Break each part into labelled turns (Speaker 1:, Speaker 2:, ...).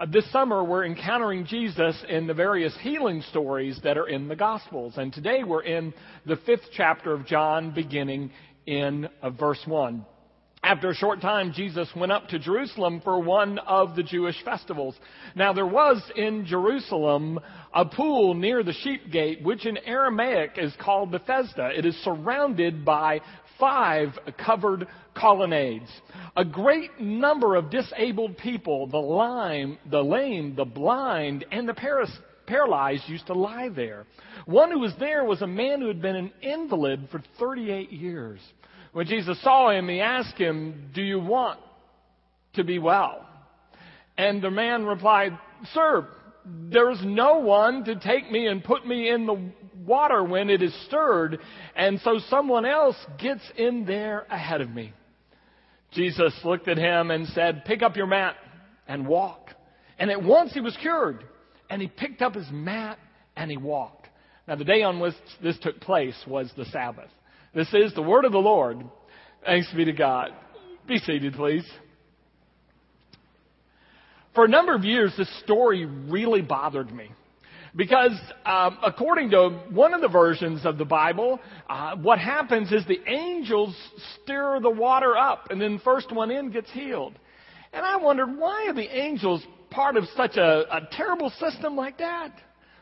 Speaker 1: Uh, this summer, we're encountering Jesus in the various healing stories that are in the Gospels. And today we're in the fifth chapter of John, beginning in uh, verse 1. After a short time, Jesus went up to Jerusalem for one of the Jewish festivals. Now there was in Jerusalem a pool near the sheep gate, which in Aramaic is called Bethesda. It is surrounded by five covered colonnades. A great number of disabled people, the lame, the lame, the blind, and the paras- paralyzed used to lie there. One who was there was a man who had been an invalid for 38 years. When Jesus saw him, he asked him, Do you want to be well? And the man replied, Sir, there is no one to take me and put me in the water when it is stirred, and so someone else gets in there ahead of me. Jesus looked at him and said, Pick up your mat and walk. And at once he was cured. And he picked up his mat and he walked. Now, the day on which this took place was the Sabbath. This is the word of the Lord. Thanks be to God. Be seated, please. For a number of years, this story really bothered me. Because um, according to one of the versions of the Bible, uh, what happens is the angels stir the water up, and then the first one in gets healed. And I wondered, why are the angels part of such a, a terrible system like that?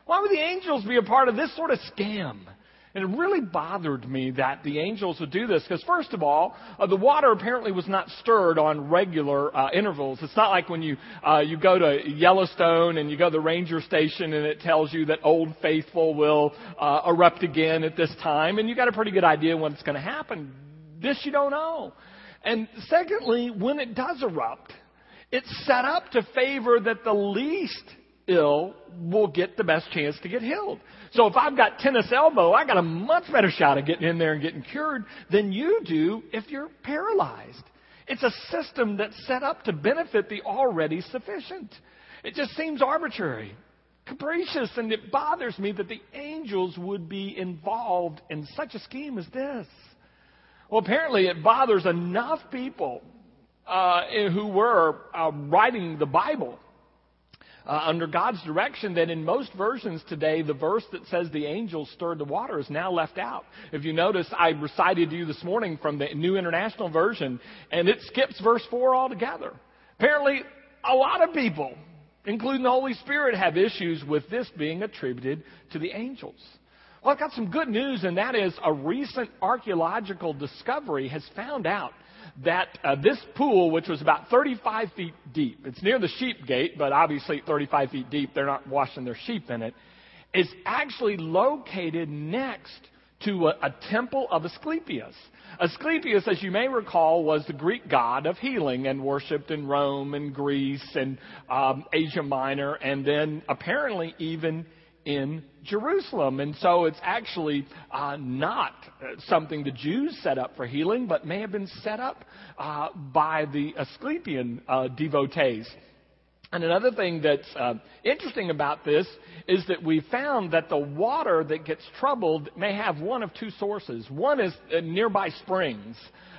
Speaker 1: Why would the angels be a part of this sort of scam? And it really bothered me that the angels would do this because, first of all, uh, the water apparently was not stirred on regular uh, intervals. It's not like when you uh, you go to Yellowstone and you go to the ranger station and it tells you that Old Faithful will uh, erupt again at this time, and you got a pretty good idea when it's going to happen. This you don't know. And secondly, when it does erupt, it's set up to favor that the least ill will get the best chance to get healed. So if I've got tennis elbow, I got a much better shot of getting in there and getting cured than you do if you're paralyzed. It's a system that's set up to benefit the already sufficient. It just seems arbitrary, capricious, and it bothers me that the angels would be involved in such a scheme as this. Well, apparently it bothers enough people uh, who were uh, writing the Bible uh, under God's direction that in most versions today, the verse that says the angels stirred the water is now left out. If you notice, I recited to you this morning from the New International Version, and it skips verse 4 altogether. Apparently, a lot of people, including the Holy Spirit, have issues with this being attributed to the angels. Well, I've got some good news, and that is a recent archaeological discovery has found out that uh, this pool, which was about 35 feet deep, it's near the sheep gate, but obviously 35 feet deep, they're not washing their sheep in it, is actually located next to a, a temple of Asclepius. Asclepius, as you may recall, was the Greek god of healing and worshipped in Rome and Greece and um, Asia Minor, and then apparently even in Jerusalem. And so it's actually uh, not something the Jews set up for healing, but may have been set up uh, by the Asclepian uh, devotees. And another thing that's uh, interesting about this is that we found that the water that gets troubled may have one of two sources. One is uh, nearby springs,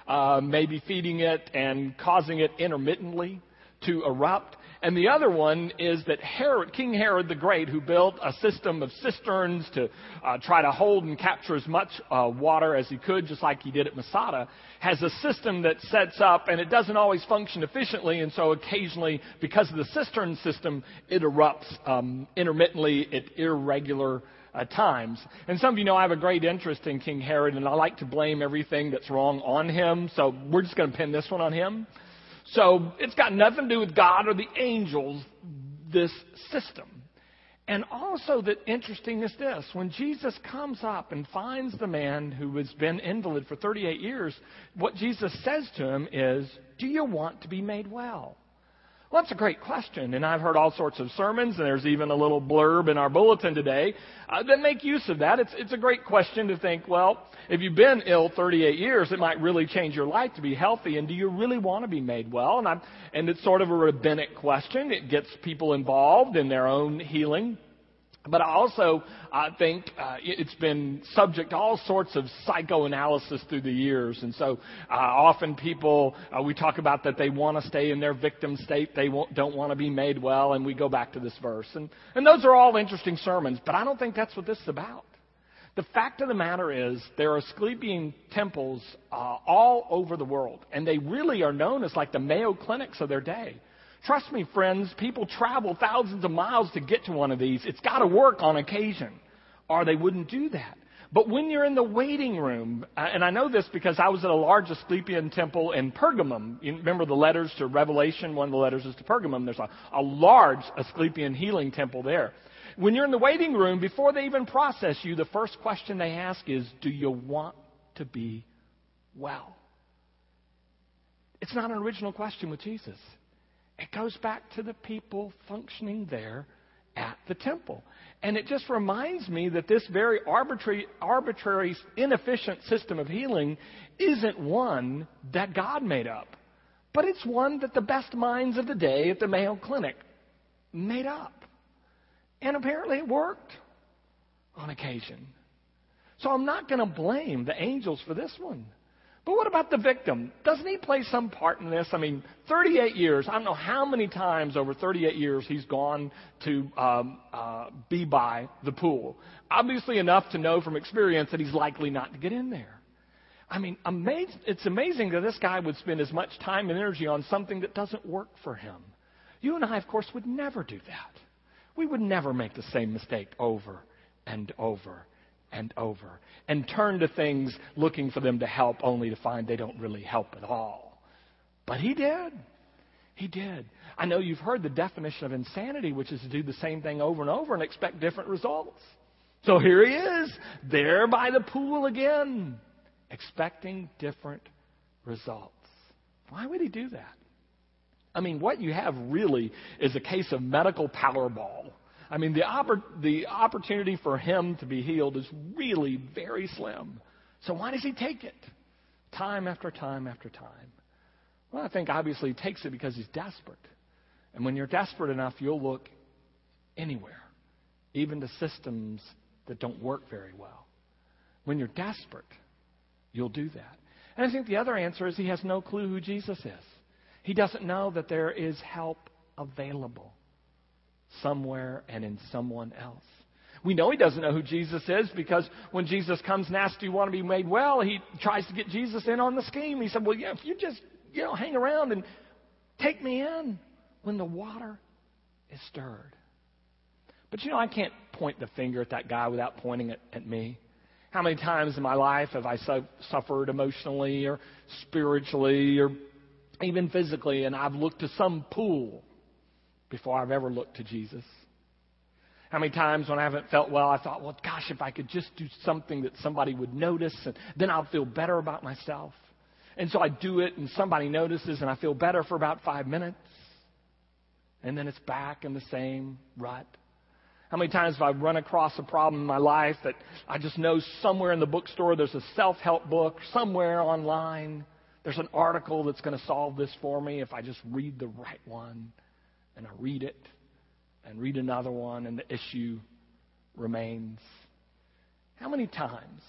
Speaker 1: uh, maybe feeding it and causing it intermittently to erupt. And the other one is that Herod, King Herod the Great, who built a system of cisterns to uh, try to hold and capture as much uh, water as he could, just like he did at Masada, has a system that sets up and it doesn't always function efficiently. And so occasionally, because of the cistern system, it erupts um, intermittently at irregular uh, times. And some of you know I have a great interest in King Herod, and I like to blame everything that's wrong on him. So we're just going to pin this one on him. So it's got nothing to do with God or the angels, this system. And also, that interesting is this when Jesus comes up and finds the man who has been invalid for 38 years, what Jesus says to him is, Do you want to be made well? Well, that's a great question, and I've heard all sorts of sermons, and there's even a little blurb in our bulletin today uh, that make use of that. It's, it's a great question to think, well, if you've been ill 38 years, it might really change your life to be healthy, and do you really want to be made well? And, I'm, and it's sort of a rabbinic question. It gets people involved in their own healing. But I also uh, think uh, it's been subject to all sorts of psychoanalysis through the years. And so uh, often people, uh, we talk about that they want to stay in their victim state. They don't want to be made well. And we go back to this verse. And, and those are all interesting sermons. But I don't think that's what this is about. The fact of the matter is, there are Asclepian temples uh, all over the world. And they really are known as like the Mayo Clinics of their day. Trust me, friends, people travel thousands of miles to get to one of these. It's got to work on occasion, or they wouldn't do that. But when you're in the waiting room, uh, and I know this because I was at a large Asclepian temple in Pergamum. You remember the letters to Revelation? One of the letters is to Pergamum. There's a, a large Asclepian healing temple there. When you're in the waiting room, before they even process you, the first question they ask is, Do you want to be well? It's not an original question with Jesus. It goes back to the people functioning there at the temple. And it just reminds me that this very arbitrary, arbitrary, inefficient system of healing isn't one that God made up, but it's one that the best minds of the day at the Mayo Clinic made up. And apparently it worked on occasion. So I'm not going to blame the angels for this one. But what about the victim? Doesn't he play some part in this? I mean, 38 years. I don't know how many times over 38 years he's gone to um, uh, be by the pool. Obviously, enough to know from experience that he's likely not to get in there. I mean, amaz- it's amazing that this guy would spend as much time and energy on something that doesn't work for him. You and I, of course, would never do that. We would never make the same mistake over and over and over and turn to things looking for them to help only to find they don't really help at all. But he did. He did. I know you've heard the definition of insanity, which is to do the same thing over and over and expect different results. So here he is, there by the pool again, expecting different results. Why would he do that? I mean, what you have really is a case of medical powerball. I mean, the, oppor- the opportunity for him to be healed is really very slim. So why does he take it? Time after time after time. Well, I think obviously he takes it because he's desperate. And when you're desperate enough, you'll look anywhere, even to systems that don't work very well. When you're desperate, you'll do that. And I think the other answer is he has no clue who Jesus is. He doesn't know that there is help available somewhere and in someone else. We know he doesn't know who Jesus is because when Jesus comes and asks, Do you want to be made well? he tries to get Jesus in on the scheme. He said, Well, yeah, if you just, you know, hang around and take me in when the water is stirred. But you know, I can't point the finger at that guy without pointing it at me. How many times in my life have I su- suffered emotionally or spiritually or even physically, and I've looked to some pool before I've ever looked to Jesus. How many times when I haven't felt well, I thought, well, gosh, if I could just do something that somebody would notice, and then I'll feel better about myself. And so I do it, and somebody notices, and I feel better for about five minutes. And then it's back in the same rut. How many times have I run across a problem in my life that I just know somewhere in the bookstore there's a self help book, somewhere online there's an article that's going to solve this for me if I just read the right one? And I read it and read another one, and the issue remains. How many times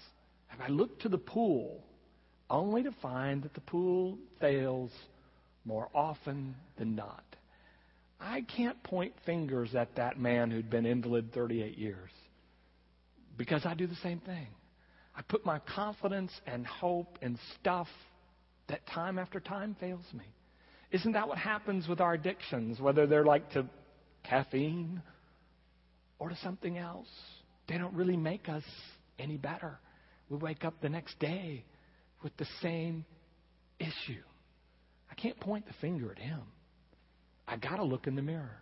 Speaker 1: have I looked to the pool only to find that the pool fails more often than not? I can't point fingers at that man who'd been invalid 38 years because I do the same thing. I put my confidence and hope in stuff that time after time fails me. Isn't that what happens with our addictions, whether they're like to caffeine or to something else? They don't really make us any better. We wake up the next day with the same issue. I can't point the finger at him. I got to look in the mirror.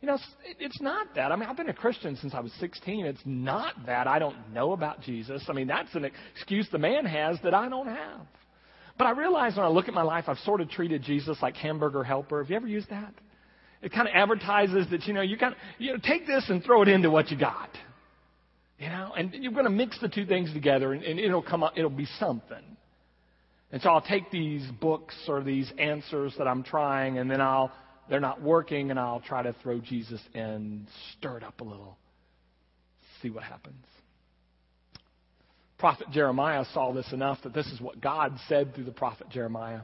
Speaker 1: You know, it's not that. I mean, I've been a Christian since I was 16. It's not that I don't know about Jesus. I mean, that's an excuse the man has that I don't have. But I realize when I look at my life, I've sort of treated Jesus like hamburger helper. Have you ever used that? It kind of advertises that, you know, you kind of, you know, take this and throw it into what you got. You know, and you're going to mix the two things together and, and it'll come up, it'll be something. And so I'll take these books or these answers that I'm trying and then I'll, they're not working and I'll try to throw Jesus in, stir it up a little see what happens. Prophet Jeremiah saw this enough that this is what God said through the prophet Jeremiah.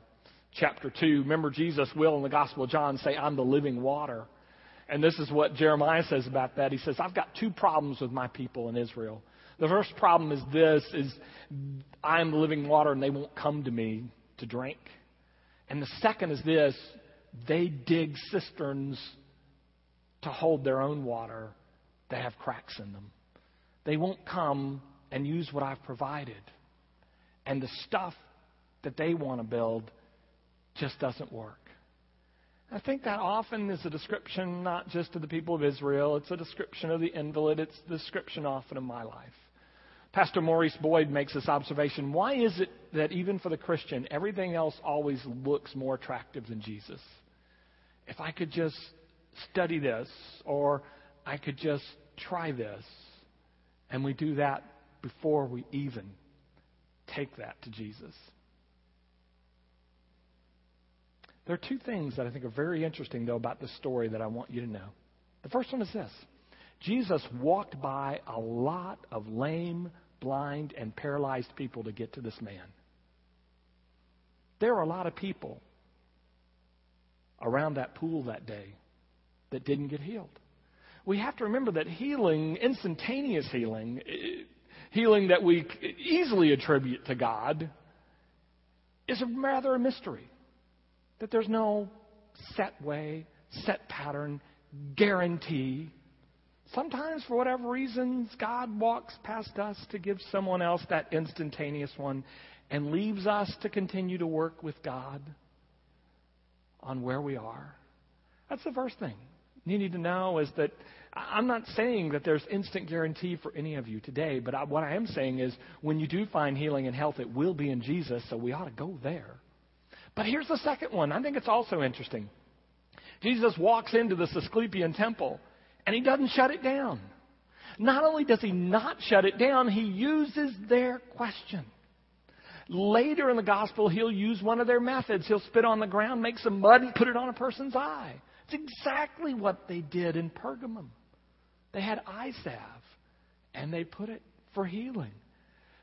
Speaker 1: Chapter 2, remember Jesus will in the Gospel of John say, I'm the living water. And this is what Jeremiah says about that. He says, I've got two problems with my people in Israel. The first problem is this is I am the living water and they won't come to me to drink. And the second is this they dig cisterns to hold their own water that have cracks in them. They won't come and use what I've provided. And the stuff that they want to build just doesn't work. I think that often is a description not just of the people of Israel, it's a description of the invalid, it's a description often of my life. Pastor Maurice Boyd makes this observation. Why is it that even for the Christian, everything else always looks more attractive than Jesus? If I could just study this, or I could just try this, and we do that before we even take that to Jesus. There are two things that I think are very interesting, though, about this story that I want you to know. The first one is this Jesus walked by a lot of lame, blind, and paralyzed people to get to this man. There were a lot of people around that pool that day that didn't get healed. We have to remember that healing, instantaneous healing, healing that we easily attribute to God, is rather a mystery. That there's no set way, set pattern, guarantee. Sometimes, for whatever reasons, God walks past us to give someone else that instantaneous one and leaves us to continue to work with God on where we are. That's the first thing you need to know is that I'm not saying that there's instant guarantee for any of you today, but I, what I am saying is when you do find healing and health, it will be in Jesus, so we ought to go there. But here's the second one. I think it's also interesting. Jesus walks into the Asclepian temple, and he doesn't shut it down. Not only does he not shut it down, he uses their question. Later in the gospel, he'll use one of their methods. He'll spit on the ground, make some mud, and put it on a person's eye. It's exactly what they did in Pergamum. They had eye salve, and they put it for healing.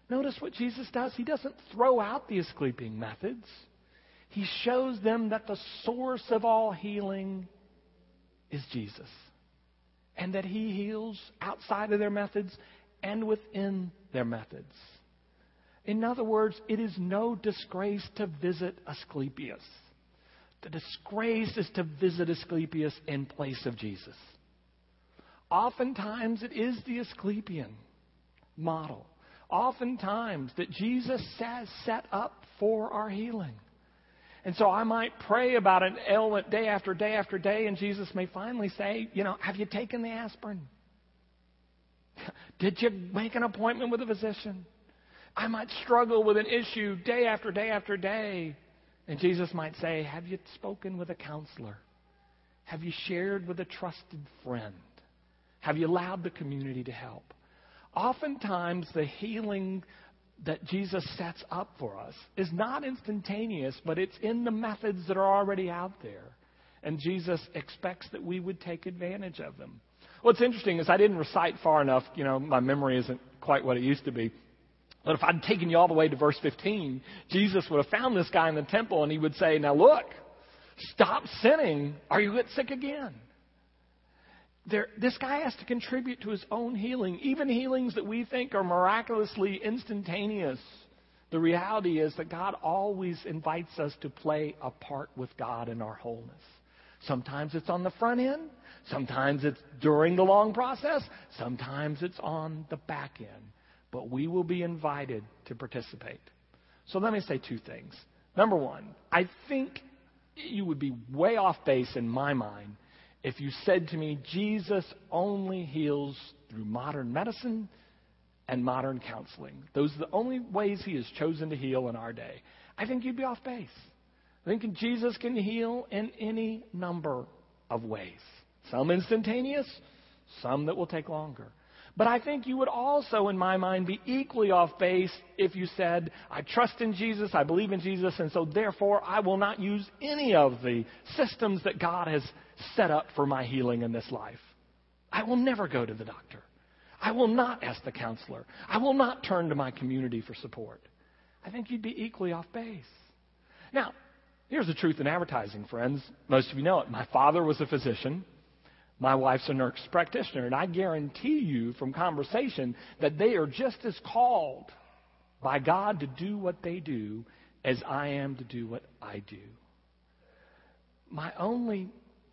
Speaker 1: Notice what Jesus does. He doesn't throw out the Asclepian methods. He shows them that the source of all healing is Jesus. And that he heals outside of their methods and within their methods. In other words, it is no disgrace to visit Asclepius. The disgrace is to visit Asclepius in place of Jesus. Oftentimes, it is the Asclepian model. Oftentimes, that Jesus says set up for our healing. And so I might pray about an ailment day after day after day, and Jesus may finally say, You know, have you taken the aspirin? Did you make an appointment with a physician? I might struggle with an issue day after day after day. And Jesus might say, Have you spoken with a counselor? Have you shared with a trusted friend? Have you allowed the community to help? Oftentimes, the healing that Jesus sets up for us is not instantaneous, but it's in the methods that are already out there. And Jesus expects that we would take advantage of them. What's interesting is I didn't recite far enough. You know, my memory isn't quite what it used to be. But if I'd taken you all the way to verse 15, Jesus would have found this guy in the temple and he would say, Now look, stop sinning, or you get sick again. There, this guy has to contribute to his own healing, even healings that we think are miraculously instantaneous. The reality is that God always invites us to play a part with God in our wholeness. Sometimes it's on the front end, sometimes it's during the long process, sometimes it's on the back end but we will be invited to participate. So let me say two things. Number one, I think you would be way off base in my mind if you said to me, Jesus only heals through modern medicine and modern counseling. Those are the only ways he has chosen to heal in our day. I think you'd be off base. I think Jesus can heal in any number of ways. Some instantaneous, some that will take longer. But I think you would also, in my mind, be equally off base if you said, I trust in Jesus, I believe in Jesus, and so therefore I will not use any of the systems that God has set up for my healing in this life. I will never go to the doctor. I will not ask the counselor. I will not turn to my community for support. I think you'd be equally off base. Now, here's the truth in advertising, friends. Most of you know it. My father was a physician. My wife's a nurse practitioner, and I guarantee you from conversation that they are just as called by God to do what they do as I am to do what I do. My only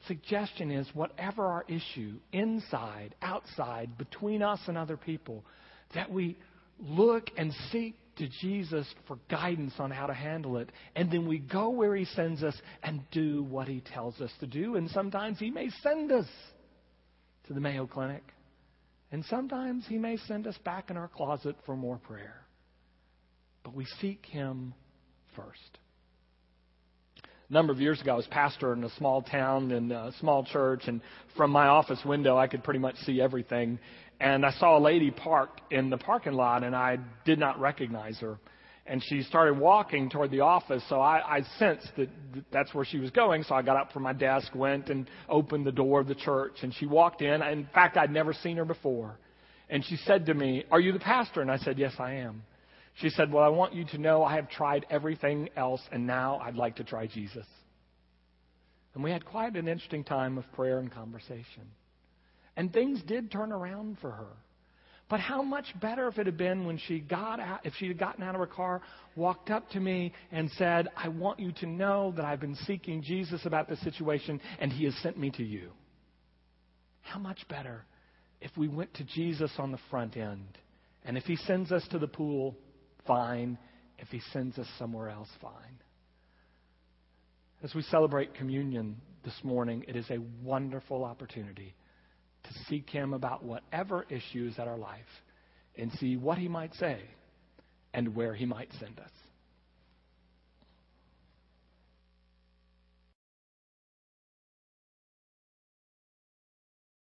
Speaker 1: suggestion is whatever our issue, inside, outside, between us and other people, that we look and seek to Jesus for guidance on how to handle it. And then we go where He sends us and do what He tells us to do. And sometimes He may send us to the Mayo Clinic. And sometimes He may send us back in our closet for more prayer. But we seek Him first. A number of years ago, I was pastor in a small town in a small church, and from my office window, I could pretty much see everything. And I saw a lady parked in the parking lot, and I did not recognize her. And she started walking toward the office, so I, I sensed that that's where she was going. So I got up from my desk, went and opened the door of the church, and she walked in. In fact, I'd never seen her before. And she said to me, Are you the pastor? And I said, Yes, I am. She said, Well, I want you to know I have tried everything else, and now I'd like to try Jesus. And we had quite an interesting time of prayer and conversation. And things did turn around for her. But how much better if it had been when she got out, if she had gotten out of her car, walked up to me and said, I want you to know that I've been seeking Jesus about this situation and he has sent me to you. How much better if we went to Jesus on the front end. And if he sends us to the pool, fine. If he sends us somewhere else, fine. As we celebrate communion this morning, it is a wonderful opportunity to seek him about whatever issues at our life and see what he might say and where he might send us.